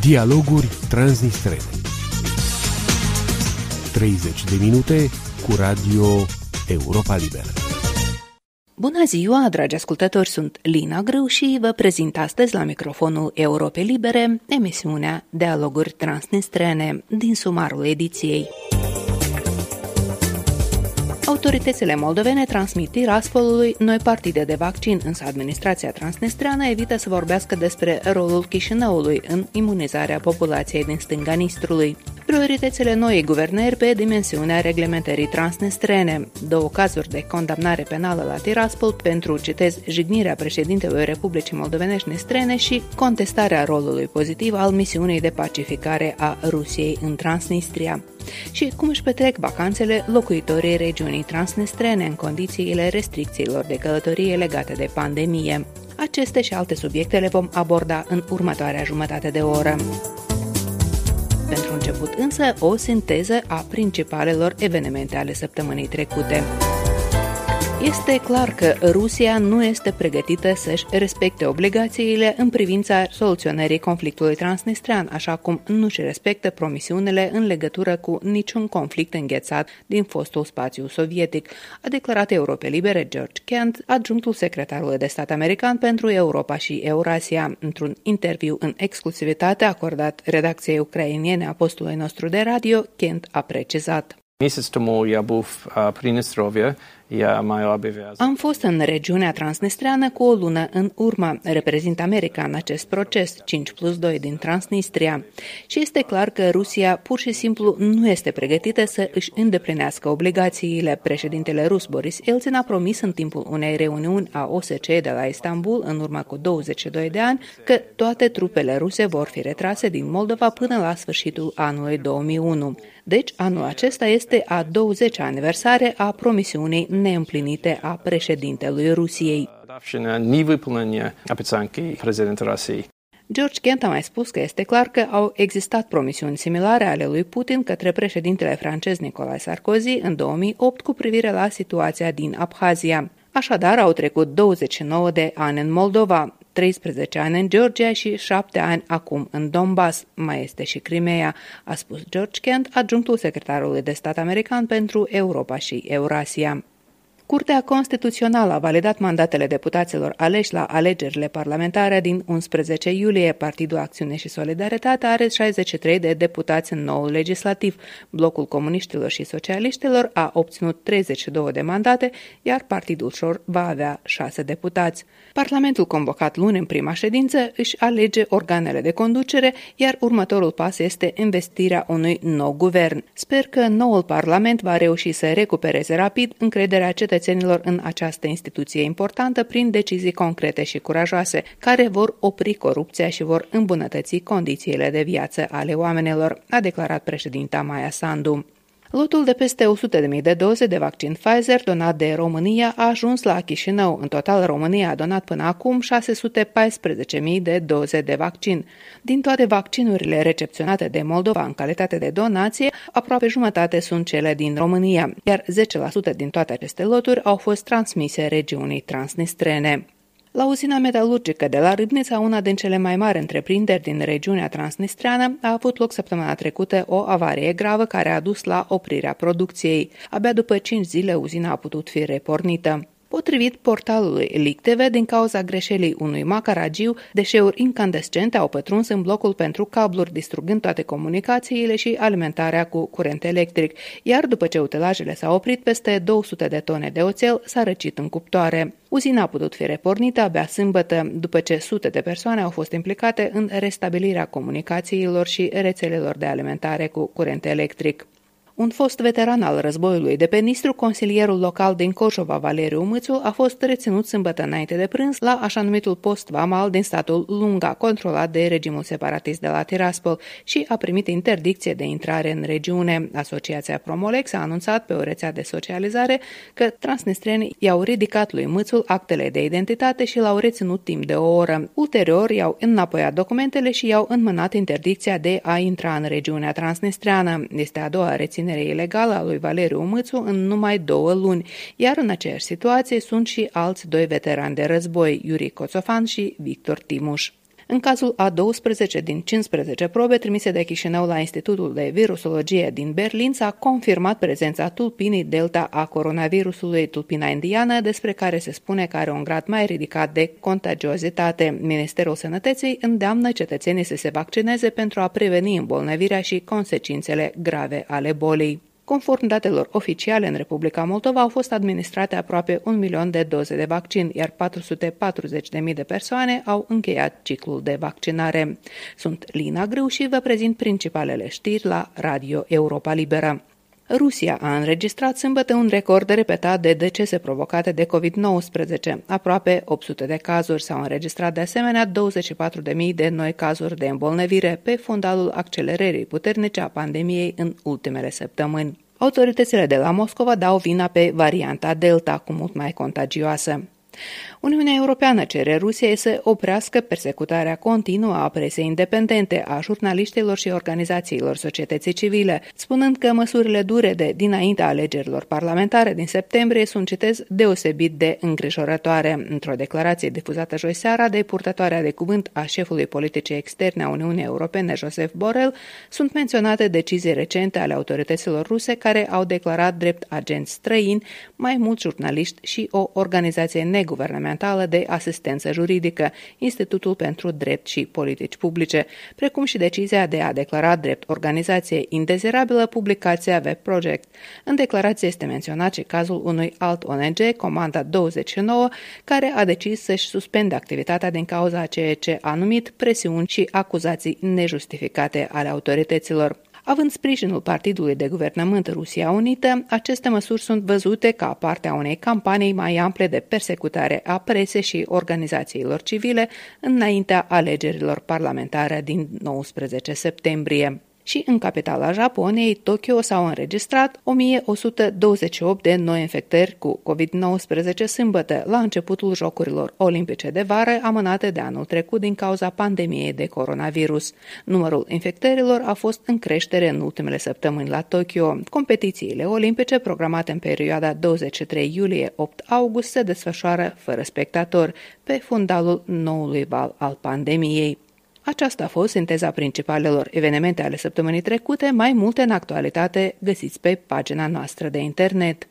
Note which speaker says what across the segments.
Speaker 1: Dialoguri transnistrene 30 de minute cu Radio Europa Liberă
Speaker 2: Bună ziua, dragi ascultători, sunt Lina Grâu și vă prezint astăzi la microfonul Europe Libere emisiunea Dialoguri transnistrene din sumarul ediției. Autoritățile moldovene transmit Tiraspolului noi partide de vaccin, însă administrația transnistreană evită să vorbească despre rolul Chișinăului în imunizarea populației din stânga Nistrului. Prioritățile noii guvernări pe dimensiunea reglementării transnistrene, două cazuri de condamnare penală la Tiraspol pentru, citez, jignirea președintelui Republicii Moldovenești Nistrene și contestarea rolului pozitiv al misiunii de pacificare a Rusiei în Transnistria și cum își petrec vacanțele locuitorii regiunii transnistrene în condițiile restricțiilor de călătorie legate de pandemie. Aceste și alte subiecte le vom aborda în următoarea jumătate de oră. Pentru început însă, o sinteză a principalelor evenimente ale săptămânii trecute. Este clar că Rusia nu este pregătită să-și respecte obligațiile în privința soluționării conflictului transnistrian, așa cum nu și respectă promisiunile în legătură cu niciun conflict înghețat din fostul spațiu sovietic, a declarat Europe Libere George Kent, adjunctul secretarului de stat american pentru Europa și Eurasia, într-un interviu în exclusivitate acordat redacției ucrainiene a postului nostru de radio, Kent a precizat.
Speaker 3: Mjesec tomu ja był uh, w Prinistrovie,
Speaker 2: am fost în regiunea transnistreană cu o lună în urmă. Reprezint America în acest proces, 5 plus 2 din Transnistria. Și este clar că Rusia pur și simplu nu este pregătită să își îndeplinească obligațiile. Președintele rus Boris Elțin a promis în timpul unei reuniuni a OSCE de la Istanbul în urmă cu 22 de ani că toate trupele ruse vor fi retrase din Moldova până la sfârșitul anului 2001. Deci, anul acesta este a 20-a aniversare a promisiunii neîmplinite a președintelui Rusiei. George Kent a mai spus că este clar că au existat promisiuni similare ale lui Putin către președintele francez Nicolae Sarkozy în 2008 cu privire la situația din Abhazia. Așadar, au trecut 29 de ani în Moldova, 13 ani în Georgia și 7 ani acum în Donbass. Mai este și Crimea, a spus George Kent, adjunctul secretarului de stat american pentru Europa și Eurasia. Curtea Constituțională a validat mandatele deputaților aleși la alegerile parlamentare din 11 iulie. Partidul Acțiune și Solidaritate are 63 de deputați în noul legislativ. Blocul Comuniștilor și Socialiștilor a obținut 32 de mandate, iar Partidul Șor va avea 6 deputați. Parlamentul convocat luni în prima ședință își alege organele de conducere, iar următorul pas este investirea unui nou guvern. Sper că noul Parlament va reuși să recupereze rapid încrederea cetățenilor cetățenilor în această instituție importantă prin decizii concrete și curajoase, care vor opri corupția și vor îmbunătăți condițiile de viață ale oamenilor, a declarat președinta Maia Sandu. Lotul de peste 100.000 de doze de vaccin Pfizer donat de România a ajuns la Chișinău. În total, România a donat până acum 614.000 de doze de vaccin. Din toate vaccinurile recepționate de Moldova în calitate de donație, aproape jumătate sunt cele din România, iar 10% din toate aceste loturi au fost transmise regiunii transnistrene. La uzina metalurgică de la Râbnița, una din cele mai mari întreprinderi din regiunea transnistreană, a avut loc săptămâna trecută o avarie gravă care a dus la oprirea producției. Abia după 5 zile uzina a putut fi repornită. Potrivit portalului LICTV, din cauza greșelii unui macaragiu, deșeuri incandescente au pătruns în blocul pentru cabluri, distrugând toate comunicațiile și alimentarea cu curent electric, iar după ce utilajele s-au oprit, peste 200 de tone de oțel s-a răcit în cuptoare. Uzina a putut fi repornită abia sâmbătă, după ce sute de persoane au fost implicate în restabilirea comunicațiilor și rețelelor de alimentare cu curent electric. Un fost veteran al războiului de pe Nistru, consilierul local din Coșova, Valeriu Mâțu, a fost reținut sâmbătă înainte de prânz la așa numitul post vamal din statul Lunga, controlat de regimul separatist de la Tiraspol și a primit interdicție de intrare în regiune. Asociația Promolex a anunțat pe o rețea de socializare că transnistrenii i-au ridicat lui Mâțul actele de identitate și l-au reținut timp de o oră. Ulterior, i-au înapoiat documentele și i-au înmânat interdicția de a intra în regiunea transnistreană. Este a doua reținere deținere ilegală a lui Valeriu Mâțu în numai două luni, iar în aceeași situație sunt și alți doi veterani de război, Iuri Coțofan și Victor Timuș. În cazul a 12 din 15 probe trimise de Chișinău la Institutul de Virusologie din Berlin s-a confirmat prezența tulpinii delta a coronavirusului tulpina indiană, despre care se spune că are un grad mai ridicat de contagiozitate. Ministerul Sănătății îndeamnă cetățenii să se vaccineze pentru a preveni îmbolnăvirea și consecințele grave ale bolii. Conform datelor oficiale, în Republica Moldova au fost administrate aproape un milion de doze de vaccin, iar 440.000 de persoane au încheiat ciclul de vaccinare. Sunt Lina Grâu și vă prezint principalele știri la Radio Europa Liberă. Rusia a înregistrat sâmbătă un record repetat de decese provocate de COVID-19. Aproape 800 de cazuri s-au înregistrat de asemenea 24.000 de noi cazuri de îmbolnăvire pe fundalul accelerării puternice a pandemiei în ultimele săptămâni. Autoritățile de la Moscova dau vina pe varianta Delta, cu mult mai contagioasă. Uniunea Europeană cere Rusiei să oprească persecutarea continuă a presei independente, a jurnaliștilor și organizațiilor societății civile, spunând că măsurile dure de dinaintea alegerilor parlamentare din septembrie sunt, citez, deosebit de îngrijorătoare. Într-o declarație difuzată joi seara de purtătoarea de cuvânt a șefului politicii externe a Uniunii Europene, Joseph Borrell, sunt menționate decizii recente ale autorităților ruse care au declarat drept agenți străini mai mulți jurnaliști și o organizație neguvernamentală Guvernamentală de Asistență Juridică, Institutul pentru Drept și Politici Publice, precum și decizia de a declara drept organizație indezirabilă publicația Web Project. În declarație este menționat și cazul unui alt ONG, Comanda 29, care a decis să-și suspende activitatea din cauza ceea ce a numit presiuni și acuzații nejustificate ale autorităților. Având sprijinul Partidului de Guvernământ Rusia Unită, aceste măsuri sunt văzute ca parte a unei campanii mai ample de persecutare a presei și organizațiilor civile înaintea alegerilor parlamentare din 19 septembrie și în capitala Japoniei, Tokyo, s-au înregistrat 1128 de noi infectări cu COVID-19 sâmbătă, la începutul Jocurilor Olimpice de vară, amânate de anul trecut din cauza pandemiei de coronavirus. Numărul infectărilor a fost în creștere în ultimele săptămâni la Tokyo. Competițiile olimpice programate în perioada 23 iulie-8 august se desfășoară fără spectatori, pe fundalul noului val al pandemiei. Aceasta a fost sinteza principalelor evenimente ale săptămânii trecute, mai multe în actualitate găsiți pe pagina noastră de internet.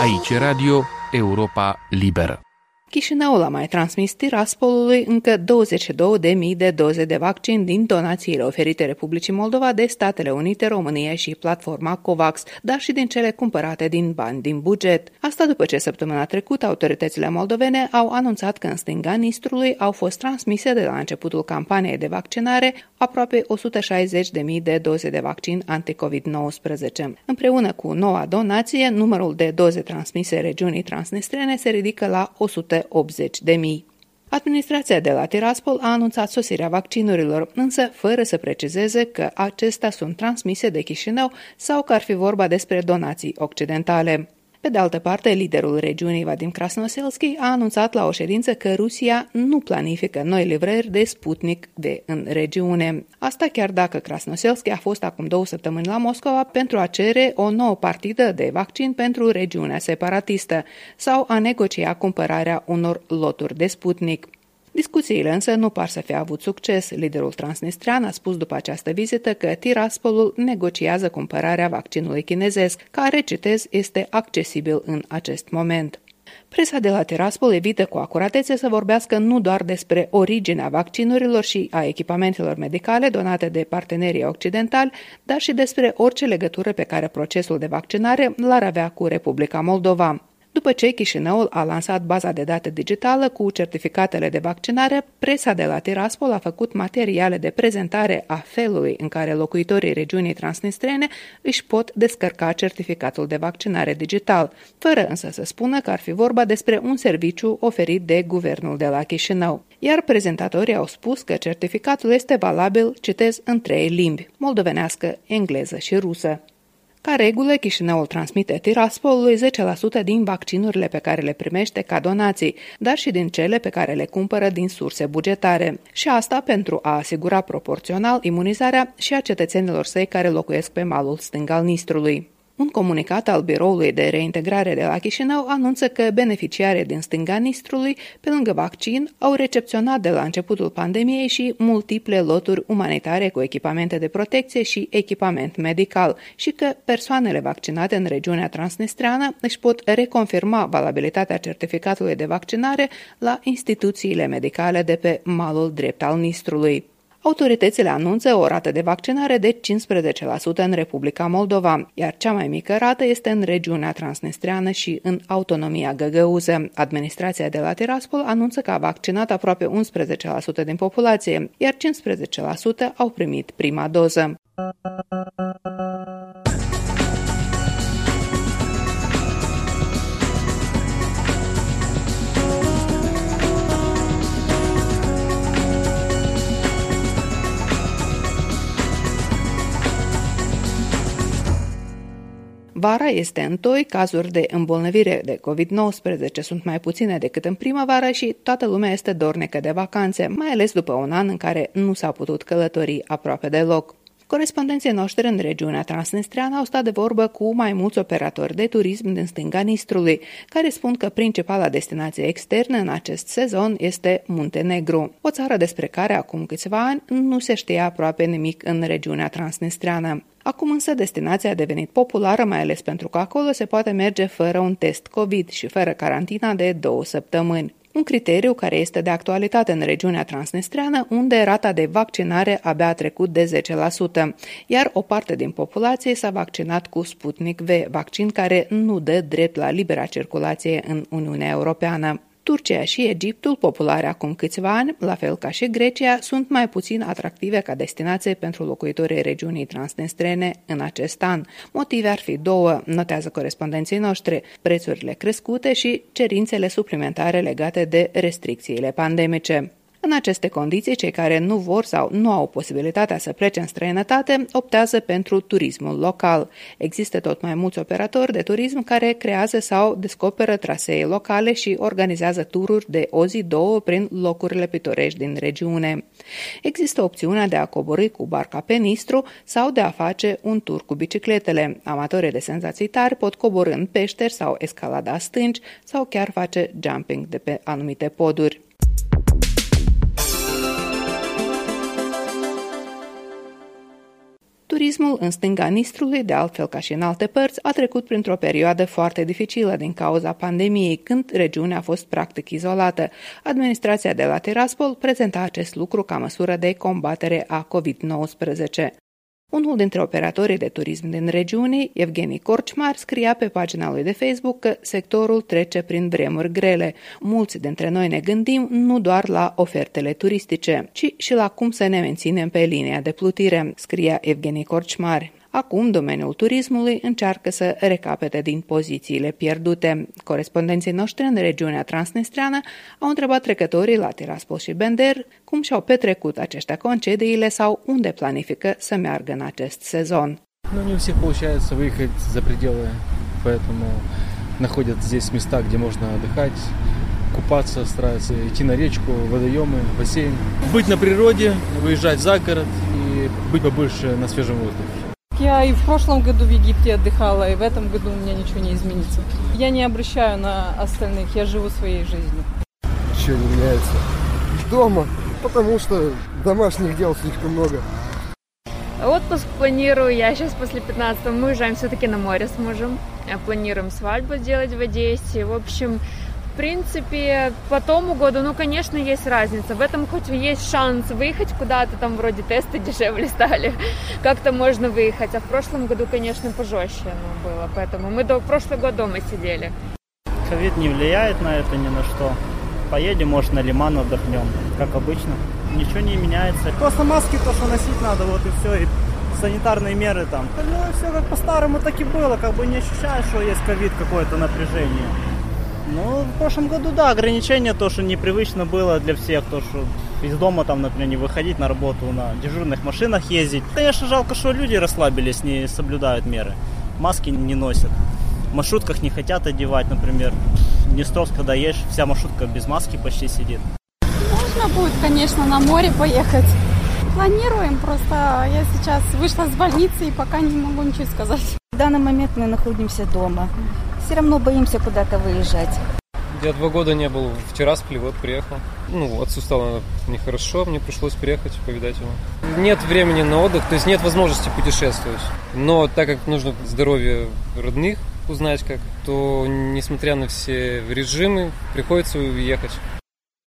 Speaker 1: Aici Radio Europa Liberă.
Speaker 2: Chișinăul a mai transmis Tiraspolului încă 22.000 de doze de vaccin din donațiile oferite Republicii Moldova de Statele Unite, România și platforma COVAX, dar și din cele cumpărate din bani din buget. Asta după ce săptămâna trecută autoritățile moldovene au anunțat că în stânga Nistrului au fost transmise de la începutul campaniei de vaccinare aproape 160.000 de doze de vaccin anti-COVID-19. Împreună cu noua donație, numărul de doze transmise regiunii transnistrene se ridică la 100 80 de mii. Administrația de la Tiraspol a anunțat sosirea vaccinurilor, însă fără să precizeze că acestea sunt transmise de Chișinău sau că ar fi vorba despre donații occidentale. Pe de altă parte, liderul regiunii Vadim Krasnoselski a anunțat la o ședință că Rusia nu planifică noi livrări de Sputnik de în regiune. Asta chiar dacă Krasnoselski a fost acum două săptămâni la Moscova pentru a cere o nouă partidă de vaccin pentru regiunea separatistă sau a negocia cumpărarea unor loturi de Sputnik. Discuțiile însă nu par să fie avut succes. Liderul transnistrian a spus după această vizită că Tiraspolul negociază cumpărarea vaccinului chinezesc, care, citez, este accesibil în acest moment. Presa de la Tiraspol evită cu acuratețe să vorbească nu doar despre originea vaccinurilor și a echipamentelor medicale donate de partenerii occidentali, dar și despre orice legătură pe care procesul de vaccinare l-ar avea cu Republica Moldova. După ce Chișinăul a lansat baza de date digitală cu certificatele de vaccinare, presa de la Tiraspol a făcut materiale de prezentare a felului în care locuitorii regiunii transnistrene își pot descărca certificatul de vaccinare digital, fără însă să spună că ar fi vorba despre un serviciu oferit de guvernul de la Chișinău. Iar prezentatorii au spus că certificatul este valabil, citez, în trei limbi, moldovenească, engleză și rusă. Ca regulă, Chișinăul transmite Tiraspolului 10% din vaccinurile pe care le primește ca donații, dar și din cele pe care le cumpără din surse bugetare. Și asta pentru a asigura proporțional imunizarea și a cetățenilor săi care locuiesc pe malul stâng al Nistrului. Un comunicat al Biroului de Reintegrare de la Chișinău anunță că beneficiarii din stânga Nistrului, pe lângă vaccin, au recepționat de la începutul pandemiei și multiple loturi umanitare cu echipamente de protecție și echipament medical și că persoanele vaccinate în regiunea transnistreană își pot reconfirma valabilitatea certificatului de vaccinare la instituțiile medicale de pe malul drept al Nistrului. Autoritățile anunță o rată de vaccinare de 15% în Republica Moldova, iar cea mai mică rată este în regiunea transnistreană și în autonomia găgăuză. Administrația de la Tiraspol anunță că a vaccinat aproape 11% din populație, iar 15% au primit prima doză. Vara este întoi, cazuri de îmbolnăvire de COVID-19 sunt mai puține decât în primăvară și toată lumea este dornică de vacanțe, mai ales după un an în care nu s-a putut călători aproape deloc. Corespondenții noștri în regiunea transnistreană au stat de vorbă cu mai mulți operatori de turism din stânga Nistrului, care spun că principala destinație externă în acest sezon este Muntenegru, o țară despre care acum câțiva ani nu se știa aproape nimic în regiunea transnistreană. Acum însă destinația a devenit populară, mai ales pentru că acolo se poate merge fără un test COVID și fără carantina de două săptămâni. Un criteriu care este de actualitate în regiunea transnistreană, unde rata de vaccinare abia a trecut de 10%, iar o parte din populație s-a vaccinat cu Sputnik V, vaccin care nu dă drept la libera circulație în Uniunea Europeană. Turcia și Egiptul, populare acum câțiva ani, la fel ca și Grecia, sunt mai puțin atractive ca destinație pentru locuitorii regiunii transnistrene în acest an. Motive ar fi două, notează corespondenții noștri, prețurile crescute și cerințele suplimentare legate de restricțiile pandemice. În aceste condiții, cei care nu vor sau nu au posibilitatea să plece în străinătate optează pentru turismul local. Există tot mai mulți operatori de turism care creează sau descoperă trasee locale și organizează tururi de o zi, două prin locurile pitorești din regiune. Există opțiunea de a coborî cu barca pe Nistru sau de a face un tur cu bicicletele. Amatorii de senzații tari pot coborâ în peșteri sau escalada stânci sau chiar face jumping de pe anumite poduri. Turismul în stânga Nistrului, de altfel ca și în alte părți, a trecut printr-o perioadă foarte dificilă din cauza pandemiei, când regiunea a fost practic izolată. Administrația de la Tiraspol prezenta acest lucru ca măsură de combatere a COVID-19. Unul dintre operatorii de turism din regiune, Evgeni Corcmar, scria pe pagina lui de Facebook că sectorul trece prin vremuri grele. Mulți dintre noi ne gândim nu doar la ofertele turistice, ci și la cum să ne menținem pe linia de plutire, scria Evgeni Corcmar. Acum, domeniul turismului încearcă să recapete din pozițiile pierdute. Corespondenții noștri în regiunea transnistreană au întrebat trecătorii la Tiraspol și Bender cum și-au petrecut aceștia concediile sau unde planifică să meargă în acest sezon.
Speaker 4: Ну, не у всех получается выехать за пределы, поэтому находят здесь места, где можно отдыхать, купаться, стараются идти на речку, водоемы, бассейн. Быть на природе, выезжать за город и быть побольше на свежем воздухе.
Speaker 5: Я и в прошлом году в Египте отдыхала, и в этом году у меня ничего не изменится. Я не обращаю на остальных, я живу своей жизнью.
Speaker 6: Ничего не меняется. Дома, потому что домашних дел слишком много.
Speaker 7: Отпуск планирую я сейчас после 15 мы уезжаем все-таки на море с мужем. Планируем свадьбу сделать в Одессе. В общем, принципе, по тому году, ну, конечно, есть разница. В этом хоть есть шанс выехать куда-то, там вроде тесты дешевле стали, как-то можно выехать. А в прошлом году, конечно, пожестче оно было, поэтому мы до прошлый год дома сидели.
Speaker 8: Ковид не влияет на это ни на что. Поедем, может, на лиман отдохнем, как обычно. Ничего не меняется. Просто маски то, что носить надо, вот и все. И санитарные меры там. Ну, все как по-старому так и было. Как бы не ощущаешь, что есть ковид, какое-то напряжение. Ну, в прошлом году, да, ограничения, то, что непривычно было для всех, то, что из дома там, например, не выходить на работу, на дежурных машинах ездить. Конечно, жалко, что люди расслабились, не соблюдают меры. Маски не носят. В маршрутках не хотят одевать, например. Не строго, когда едешь, вся маршрутка без маски почти сидит.
Speaker 9: Можно будет, конечно, на море поехать. Планируем, просто я сейчас вышла с больницы и пока не могу ничего сказать. данный момент мы находимся дома. Все равно боимся куда-то выезжать.
Speaker 10: Я два года не был. Вчера с вот приехал. Ну, отцу стало нехорошо, мне пришлось приехать, повидать его. Нет времени на отдых, то есть нет возможности путешествовать. Но так как нужно здоровье родных узнать как, то nесмотря на все rejime, приходится уехать.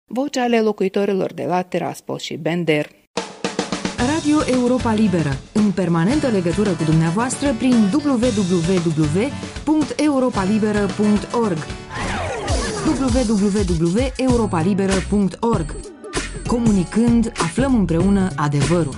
Speaker 2: Vocea ale locuitorilor de la Tiraspol și Bender.
Speaker 11: Radio Europa Liberă, în permanentă legătură cu dumneavoastră prin www.europalibera.org www.europalibera.org Comunicând, aflăm împreună adevărul.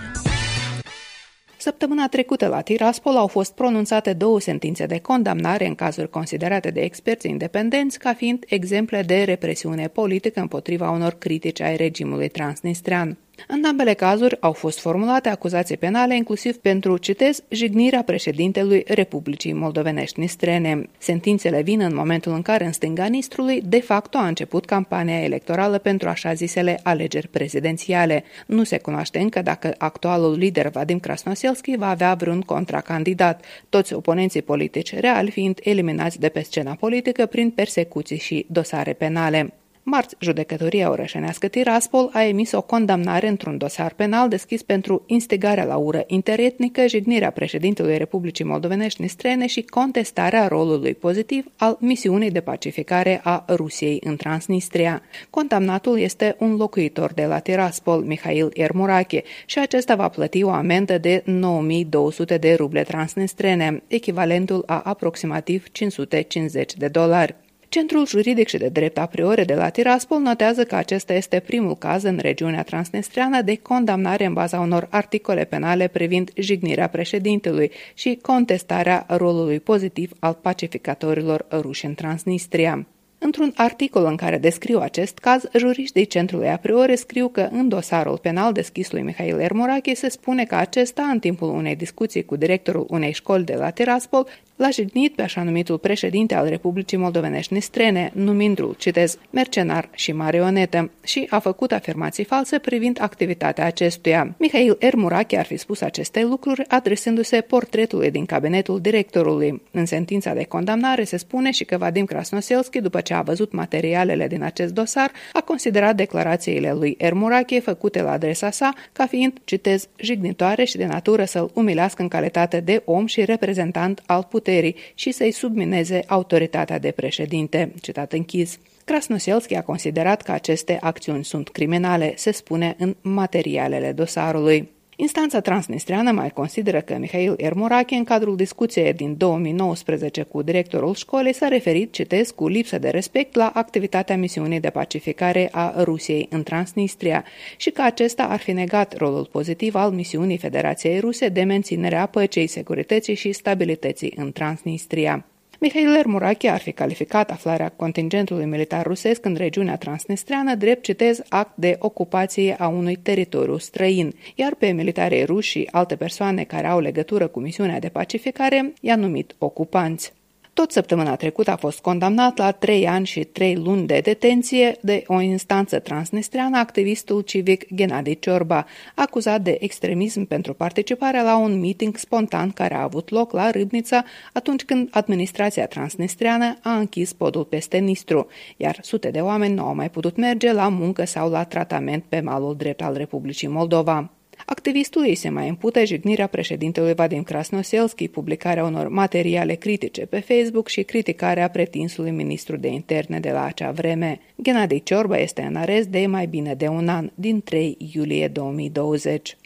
Speaker 2: Săptămâna trecută la Tiraspol au fost pronunțate două sentințe de condamnare în cazuri considerate de experți independenți ca fiind exemple de represiune politică împotriva unor critici ai regimului transnistrean. În ambele cazuri au fost formulate acuzații penale, inclusiv pentru, citez, jignirea președintelui Republicii Moldovenești Nistrene. Sentințele vin în momentul în care în stânga Nistrului de facto a început campania electorală pentru așa zisele alegeri prezidențiale. Nu se cunoaște încă dacă actualul lider Vadim Krasnoselski va avea vreun contracandidat, toți oponenții politici reali fiind eliminați de pe scena politică prin persecuții și dosare penale. Marți, judecătoria orășenească Tiraspol a emis o condamnare într-un dosar penal deschis pentru instigarea la ură interetnică, jignirea președintelui Republicii Moldovenești Nistrene și contestarea rolului pozitiv al misiunii de pacificare a Rusiei în Transnistria. Condamnatul este un locuitor de la Tiraspol, Mihail Ermurache, și acesta va plăti o amendă de 9200 de ruble transnistrene, echivalentul a aproximativ 550 de dolari. Centrul juridic și de drept a priori de la Tiraspol notează că acesta este primul caz în regiunea transnistreană de condamnare în baza unor articole penale privind jignirea președintelui și contestarea rolului pozitiv al pacificatorilor ruși în Transnistria. Într-un articol în care descriu acest caz, juriștii centrului a priori scriu că în dosarul penal deschis lui Mihail Ermorache se spune că acesta, în timpul unei discuții cu directorul unei școli de la Tiraspol, l-a jignit pe așa numitul președinte al Republicii Moldovenești Nistrene, numindu-l, citez, mercenar și marionetă, și a făcut afirmații false privind activitatea acestuia. Mihail Ermurache ar fi spus aceste lucruri adresându-se portretului din cabinetul directorului. În sentința de condamnare se spune și că Vadim Krasnoselski, după ce a văzut materialele din acest dosar, a considerat declarațiile lui Ermurache făcute la adresa sa ca fiind, citez, jignitoare și de natură să-l umilească în calitate de om și reprezentant al puterii puterii și să-i submineze autoritatea de președinte. Citat închis. Krasnoselski a considerat că aceste acțiuni sunt criminale, se spune în materialele dosarului. Instanța transnistreană mai consideră că Mihail Ermorache, în cadrul discuției din 2019 cu directorul școlii, s-a referit, citesc, cu lipsă de respect la activitatea misiunii de pacificare a Rusiei în Transnistria și că acesta ar fi negat rolul pozitiv al misiunii Federației Ruse de menținere a păcii, securității și stabilității în Transnistria. Mihail Ermurache ar fi calificat aflarea contingentului militar rusesc în regiunea transnistreană drept, citez, act de ocupație a unui teritoriu străin, iar pe militarii ruși și alte persoane care au legătură cu misiunea de pacificare i-a numit ocupanți. Tot săptămâna trecută a fost condamnat la trei ani și trei luni de detenție de o instanță transnistreană activistul civic Gennady Ciorba, acuzat de extremism pentru participarea la un meeting spontan care a avut loc la Râbnița atunci când administrația transnistreană a închis podul peste Nistru, iar sute de oameni nu au mai putut merge la muncă sau la tratament pe malul drept al Republicii Moldova. Activistului se mai impută jignirea președintelui Vadim Krasnoselski, publicarea unor materiale critice pe Facebook și criticarea pretinsului ministru de interne de la acea vreme. Gennady Ciorba este în arest de mai bine de un an, din 3 iulie 2020.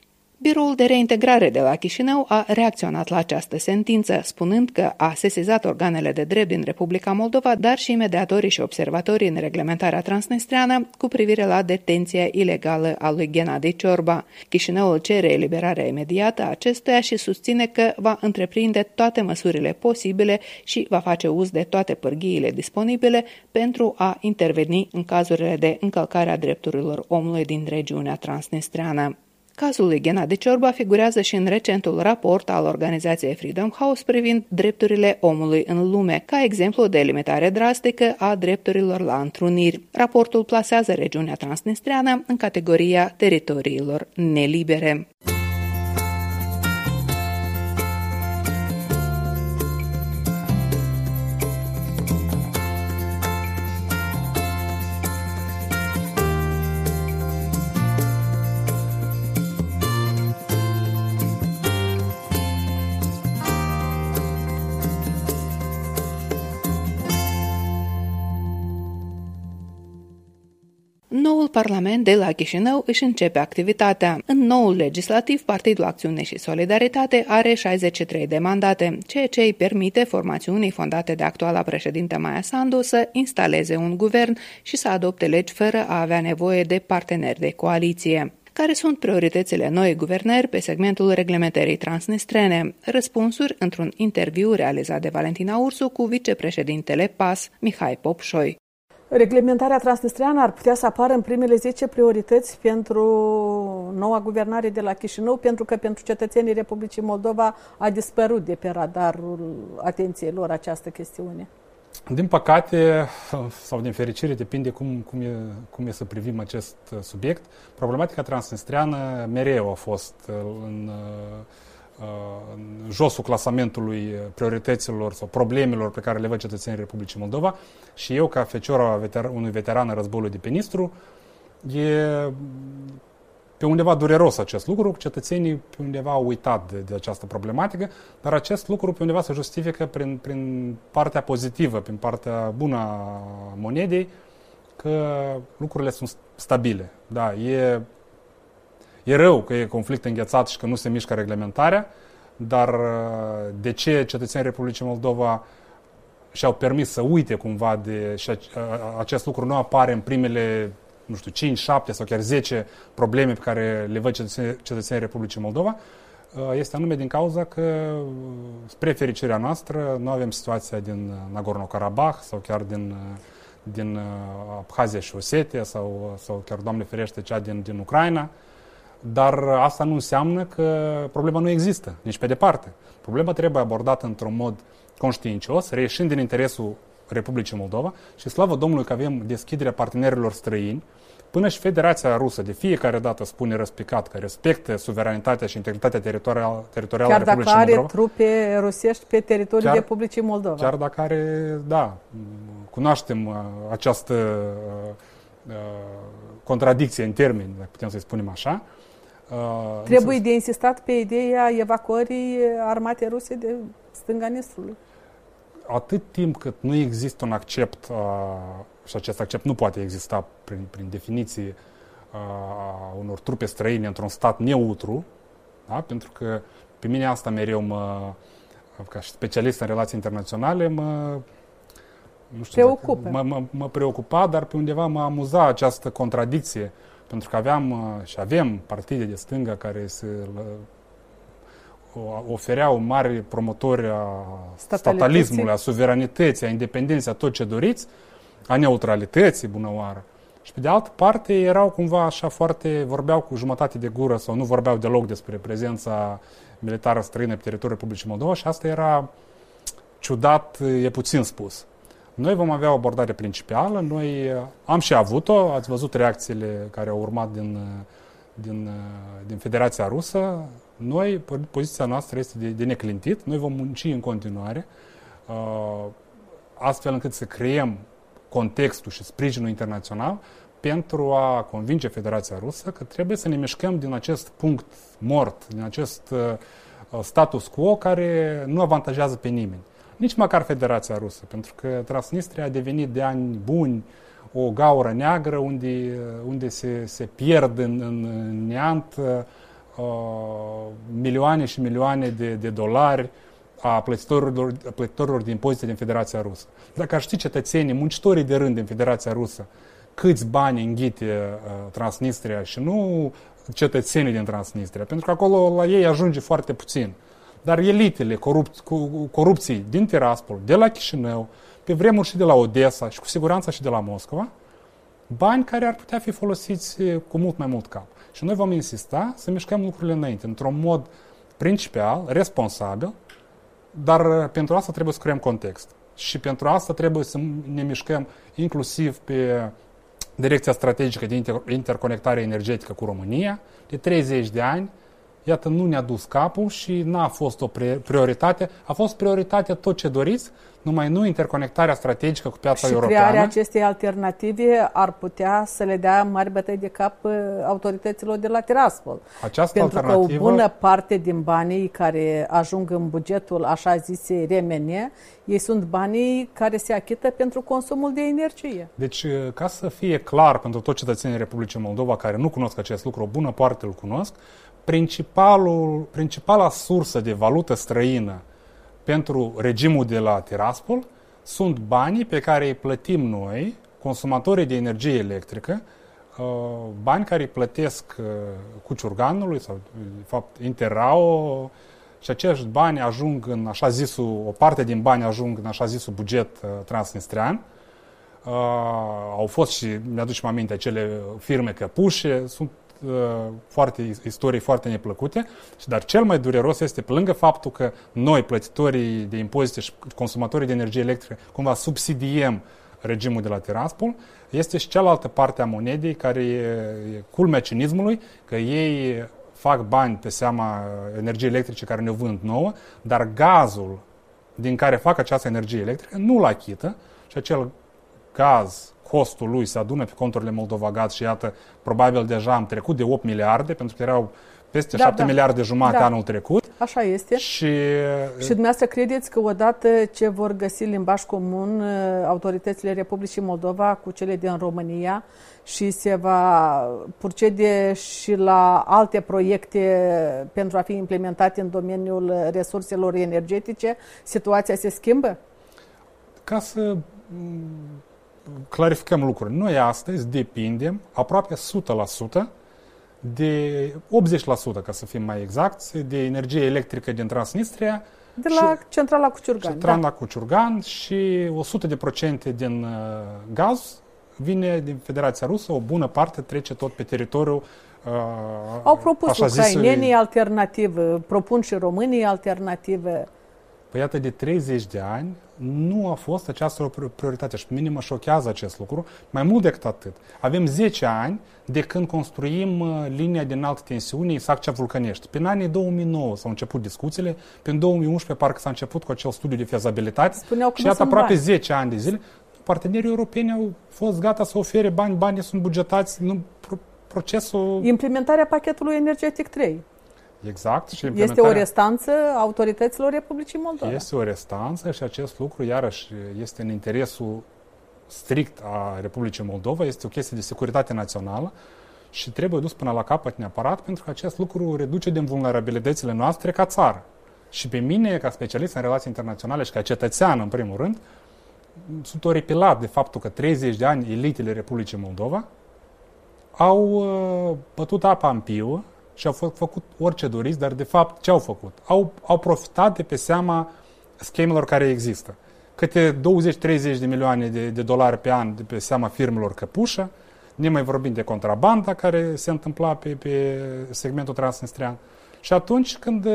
Speaker 2: Biroul de reintegrare de la Chișinău a reacționat la această sentință, spunând că a sesizat organele de drept din Republica Moldova, dar și mediatorii și observatorii în reglementarea transnistreană cu privire la detenția ilegală a lui Gennady Ciorba. Chișinăul cere eliberarea imediată a acestuia și susține că va întreprinde toate măsurile posibile și va face uz de toate pârghiile disponibile pentru a interveni în cazurile de încălcare a drepturilor omului din regiunea transnistreană. Cazul lui Gennady Ciorba figurează și în recentul raport al organizației Freedom House privind drepturile omului în lume, ca exemplu de limitare drastică a drepturilor la întruniri. Raportul plasează regiunea transnistreană în categoria teritoriilor nelibere. Parlament de la Chișinău își începe activitatea. În noul legislativ, Partidul Acțiune și Solidaritate are 63 de mandate, ceea ce îi permite formațiunii fondate de actuala președinte Maia Sandu să instaleze un guvern și să adopte legi fără a avea nevoie de parteneri de coaliție. Care sunt prioritățile noi guvernări pe segmentul reglementării transnistrene? Răspunsuri într-un interviu realizat de Valentina Ursu cu vicepreședintele PAS, Mihai Popșoi.
Speaker 12: Reglementarea transnistreană ar putea să apară în primele 10 priorități pentru noua guvernare de la Chișinău, pentru că pentru cetățenii Republicii Moldova a dispărut de pe radarul atenției lor această chestiune.
Speaker 13: Din păcate, sau din fericire, depinde cum, cum, e, cum e să privim acest subiect, problematica transnistreană mereu a fost în, în josul clasamentului priorităților sau problemelor pe care le văd cetățenii Republicii Moldova și eu, ca feciora veter, unui veteran în războiului de pe Nistru, e pe undeva dureros acest lucru, cetățenii pe undeva au uitat de, de această problematică, dar acest lucru pe undeva se justifică prin, prin partea pozitivă, prin partea bună a monedei, că lucrurile sunt stabile. Da, e, e rău că e conflict înghețat și că nu se mișcă reglementarea, dar de ce cetățenii Republicii Moldova și-au permis să uite cumva de... și acest lucru nu apare în primele nu știu, 5, 7 sau chiar 10 probleme pe care le văd cetățenii, cetățenii Republicii Moldova, uh, este anume din cauza că, uh, spre fericirea noastră, nu avem situația din uh, Nagorno-Karabakh sau chiar din, din Abhazia și Osetia sau, sau chiar, Doamne ferește, cea din, din Ucraina, dar asta nu înseamnă că problema nu există, nici pe departe. Problema trebuie abordată într-un mod conștiincios, reieșind din interesul Republicii Moldova și slavă Domnului că avem deschiderea partenerilor străini, Până și Federația Rusă de fiecare dată spune răspicat că respectă suveranitatea și integritatea teritorială, teritorială
Speaker 12: chiar
Speaker 13: a Republicii
Speaker 12: Moldova.
Speaker 13: Chiar
Speaker 12: dacă are trupe rusești pe teritoriul chiar, Republicii Moldova.
Speaker 13: Chiar dacă are, da, cunoaștem uh, această uh, uh, contradicție în termeni, dacă putem să-i spunem așa.
Speaker 12: Uh, Trebuie însă... de insistat pe ideea evacuării armatei ruse de stânga Nistrului
Speaker 13: atât timp cât nu există un accept, uh, și acest accept nu poate exista prin, prin definiție uh, unor trupe străine într-un stat neutru, da? pentru că pe mine asta mereu mă, ca și specialist în relații internaționale, mă,
Speaker 12: nu știu Preocupă.
Speaker 13: Mă, mă, mă preocupa, dar pe undeva mă amuza această contradicție, pentru că aveam uh, și avem partide de stânga care se ofereau mari promotori a statalismului, a suveranității, a independenței, a tot ce doriți, a neutralității, bună oară. Și pe de altă parte erau cumva așa foarte, vorbeau cu jumătate de gură sau nu vorbeau deloc despre prezența militară străină pe teritoriul Republicii Moldova și asta era ciudat, e puțin spus. Noi vom avea o abordare principală, noi am și avut-o, ați văzut reacțiile care au urmat din, din, din Federația Rusă, noi, poziția noastră este de, de neclintit, noi vom munci în continuare, uh, astfel încât să creăm contextul și sprijinul internațional pentru a convinge Federația Rusă că trebuie să ne mișcăm din acest punct mort, din acest uh, status quo care nu avantajează pe nimeni. Nici măcar Federația Rusă, pentru că Transnistria a devenit de ani buni o gaură neagră unde, unde se, se pierd în, în neant uh, Uh, milioane și milioane de, de dolari a plătitorilor, plătitorilor din impozite din Federația Rusă. Dacă ar ști cetățenii, muncitorii de rând din Federația Rusă, câți bani înghite uh, Transnistria și nu cetățenii din Transnistria, pentru că acolo la ei ajunge foarte puțin. Dar elitele corup, cu, corupției din Tiraspol, de la Chișinău, pe vremuri și de la Odessa și cu siguranță și de la Moscova, bani care ar putea fi folosiți cu mult mai mult cap. Și noi vom insista să mișcăm lucrurile înainte, într-un mod principial, responsabil, dar pentru asta trebuie să creăm context. Și pentru asta trebuie să ne mișcăm inclusiv pe direcția strategică de inter- interconectare energetică cu România, de 30 de ani, iată, nu ne-a dus capul și n-a fost o prioritate. A fost prioritate tot ce doriți, numai nu interconectarea strategică cu piața
Speaker 12: și
Speaker 13: europeană.
Speaker 12: crearea acestei alternative ar putea să le dea mari bătăi de cap uh, autorităților de la Tiraspol.
Speaker 13: Această
Speaker 12: Pentru
Speaker 13: alternativă...
Speaker 12: că o bună parte din banii care ajung în bugetul așa zise RMN, ei sunt banii care se achită pentru consumul de energie.
Speaker 13: Deci, uh, ca să fie clar pentru toți cetățenii Republicii Moldova care nu cunosc acest lucru, o bună parte îl cunosc, principalul, principala sursă de valută străină pentru regimul de la Tiraspol sunt banii pe care îi plătim noi, consumatorii de energie electrică, uh, bani care îi plătesc uh, cu ciurganului sau, de fapt, Interrao și acești bani ajung în așa zisul, o parte din bani ajung în așa zisul buget uh, transnistrian. Uh, au fost și, mi-aducem aminte, acele firme căpușe, sunt Uh, foarte, istorii foarte neplăcute, dar cel mai dureros este, pe lângă faptul că noi, plătitorii de impozite și consumatorii de energie electrică, cumva subsidiem regimul de la Tiraspol, este și cealaltă parte a monedei care e, e culmea cinismului, că ei fac bani pe seama energiei electrice care ne vând nouă, dar gazul din care fac această energie electrică nu-l achită și acel gaz costul lui se adună pe conturile Moldova Gaz și iată, probabil deja am trecut de 8 miliarde, pentru că erau peste da, 7 da. miliarde jumate da. anul trecut.
Speaker 12: Așa este.
Speaker 13: Și...
Speaker 12: și dumneavoastră credeți că odată ce vor găsi limbaj comun uh, autoritățile Republicii Moldova cu cele din România și se va procede și la alte proiecte pentru a fi implementate în domeniul resurselor energetice, situația se schimbă?
Speaker 13: Ca să clarificăm lucruri. Noi astăzi depindem aproape 100% de 80%, ca să fim mai exacti, de energie electrică din Transnistria.
Speaker 12: De la centrala Cuciurgan.
Speaker 13: Centrala da. Cuciurgan și 100% din uh, gaz vine din Federația Rusă, o bună parte trece tot pe teritoriul uh,
Speaker 12: Au propus ucrainenii alternative, propun și românii alternative.
Speaker 13: Păi iată, de 30 de ani nu a fost această prioritate și pe mine mă șochează acest lucru. Mai mult decât atât, avem 10 ani de când construim uh, linia de înaltă tensiune Isaccea Vulcănești. Pe anii 2009 s-au început discuțiile, pe 2011 parcă s-a început cu acel studiu de fezabilitate
Speaker 12: Spuneau
Speaker 13: și iată aproape bani. 10 ani de zile partenerii europeni au fost gata să ofere bani, banii sunt bugetați, nu, procesul...
Speaker 12: Implementarea pachetului energetic 3.
Speaker 13: Exact. Și
Speaker 12: este o restanță autorităților Republicii Moldova.
Speaker 13: Este o restanță și acest lucru, iarăși, este în interesul strict a Republicii Moldova, este o chestie de securitate națională și trebuie dus până la capăt neapărat, pentru că acest lucru reduce din vulnerabilitățile noastre ca țară. Și pe mine, ca specialist în relații internaționale și ca cetățean, în primul rând, sunt oripilat de faptul că 30 de ani elitele Republicii Moldova au uh, bătut apa în piu și au fă, făcut orice doriți, dar de fapt ce au făcut? Au, au profitat de pe seama schemelor care există. Câte 20-30 de milioane de, de dolari pe an de pe seama firmelor căpușă, ne mai vorbim de contrabanda care se întâmpla pe, pe segmentul transnistrian. Și atunci când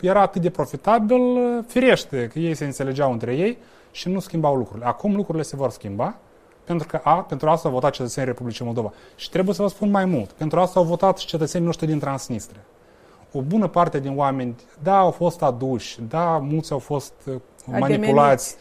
Speaker 13: era atât de profitabil, firește că ei se înțelegeau între ei și nu schimbau lucrurile. Acum lucrurile se vor schimba pentru că, a, pentru asta au votat cetățenii Republicii Moldova. Și trebuie să vă spun mai mult. Pentru asta au votat și cetățenii noștri din Transnistria. O bună parte din oameni, da, au fost aduși, da, mulți au fost uh, manipulați,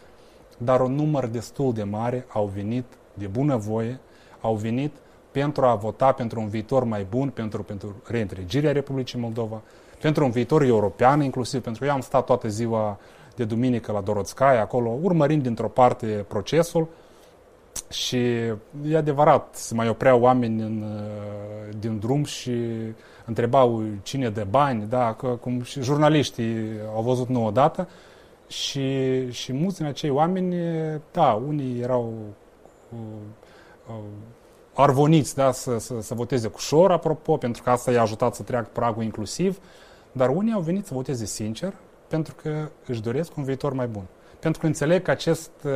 Speaker 13: dar un număr destul de mare au venit de bună voie, au venit pentru a vota pentru un viitor mai bun, pentru, pentru reîntregirea Republicii Moldova, pentru un viitor european inclusiv, pentru că eu am stat toată ziua de duminică la Dorotskaya, acolo, urmărind dintr-o parte procesul, și e adevărat, se mai opreau oameni în, uh, din drum și întrebau cine de bani, da, că, cum și jurnaliștii au văzut nu odată. Și, și mulți din acei oameni, da, unii erau uh, uh, arvoniți da, să, să, să voteze cu șor, apropo, pentru că asta i-a ajutat să treacă pragul inclusiv, dar unii au venit să voteze sincer pentru că își doresc un viitor mai bun pentru că înțeleg că acest uh,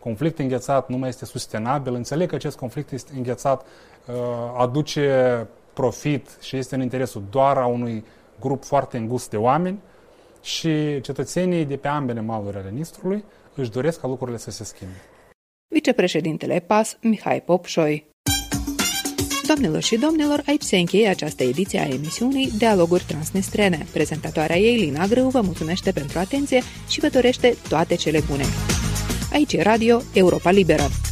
Speaker 13: conflict înghețat nu mai este sustenabil, înțeleg că acest conflict este înghețat uh, aduce profit și este în interesul doar a unui grup foarte îngust de oameni și cetățenii de pe ambele maluri ale Nistrului își doresc ca lucrurile să se schimbe.
Speaker 2: Vicepreședintele PAS, Mihai Popșoi. Doamnelor și domnilor, aici se încheie această ediție a emisiunii Dialoguri Transnistrene. Prezentatoarea ei, Lina Grâu, vă mulțumește pentru atenție și vă dorește toate cele bune. Aici e Radio Europa Liberă.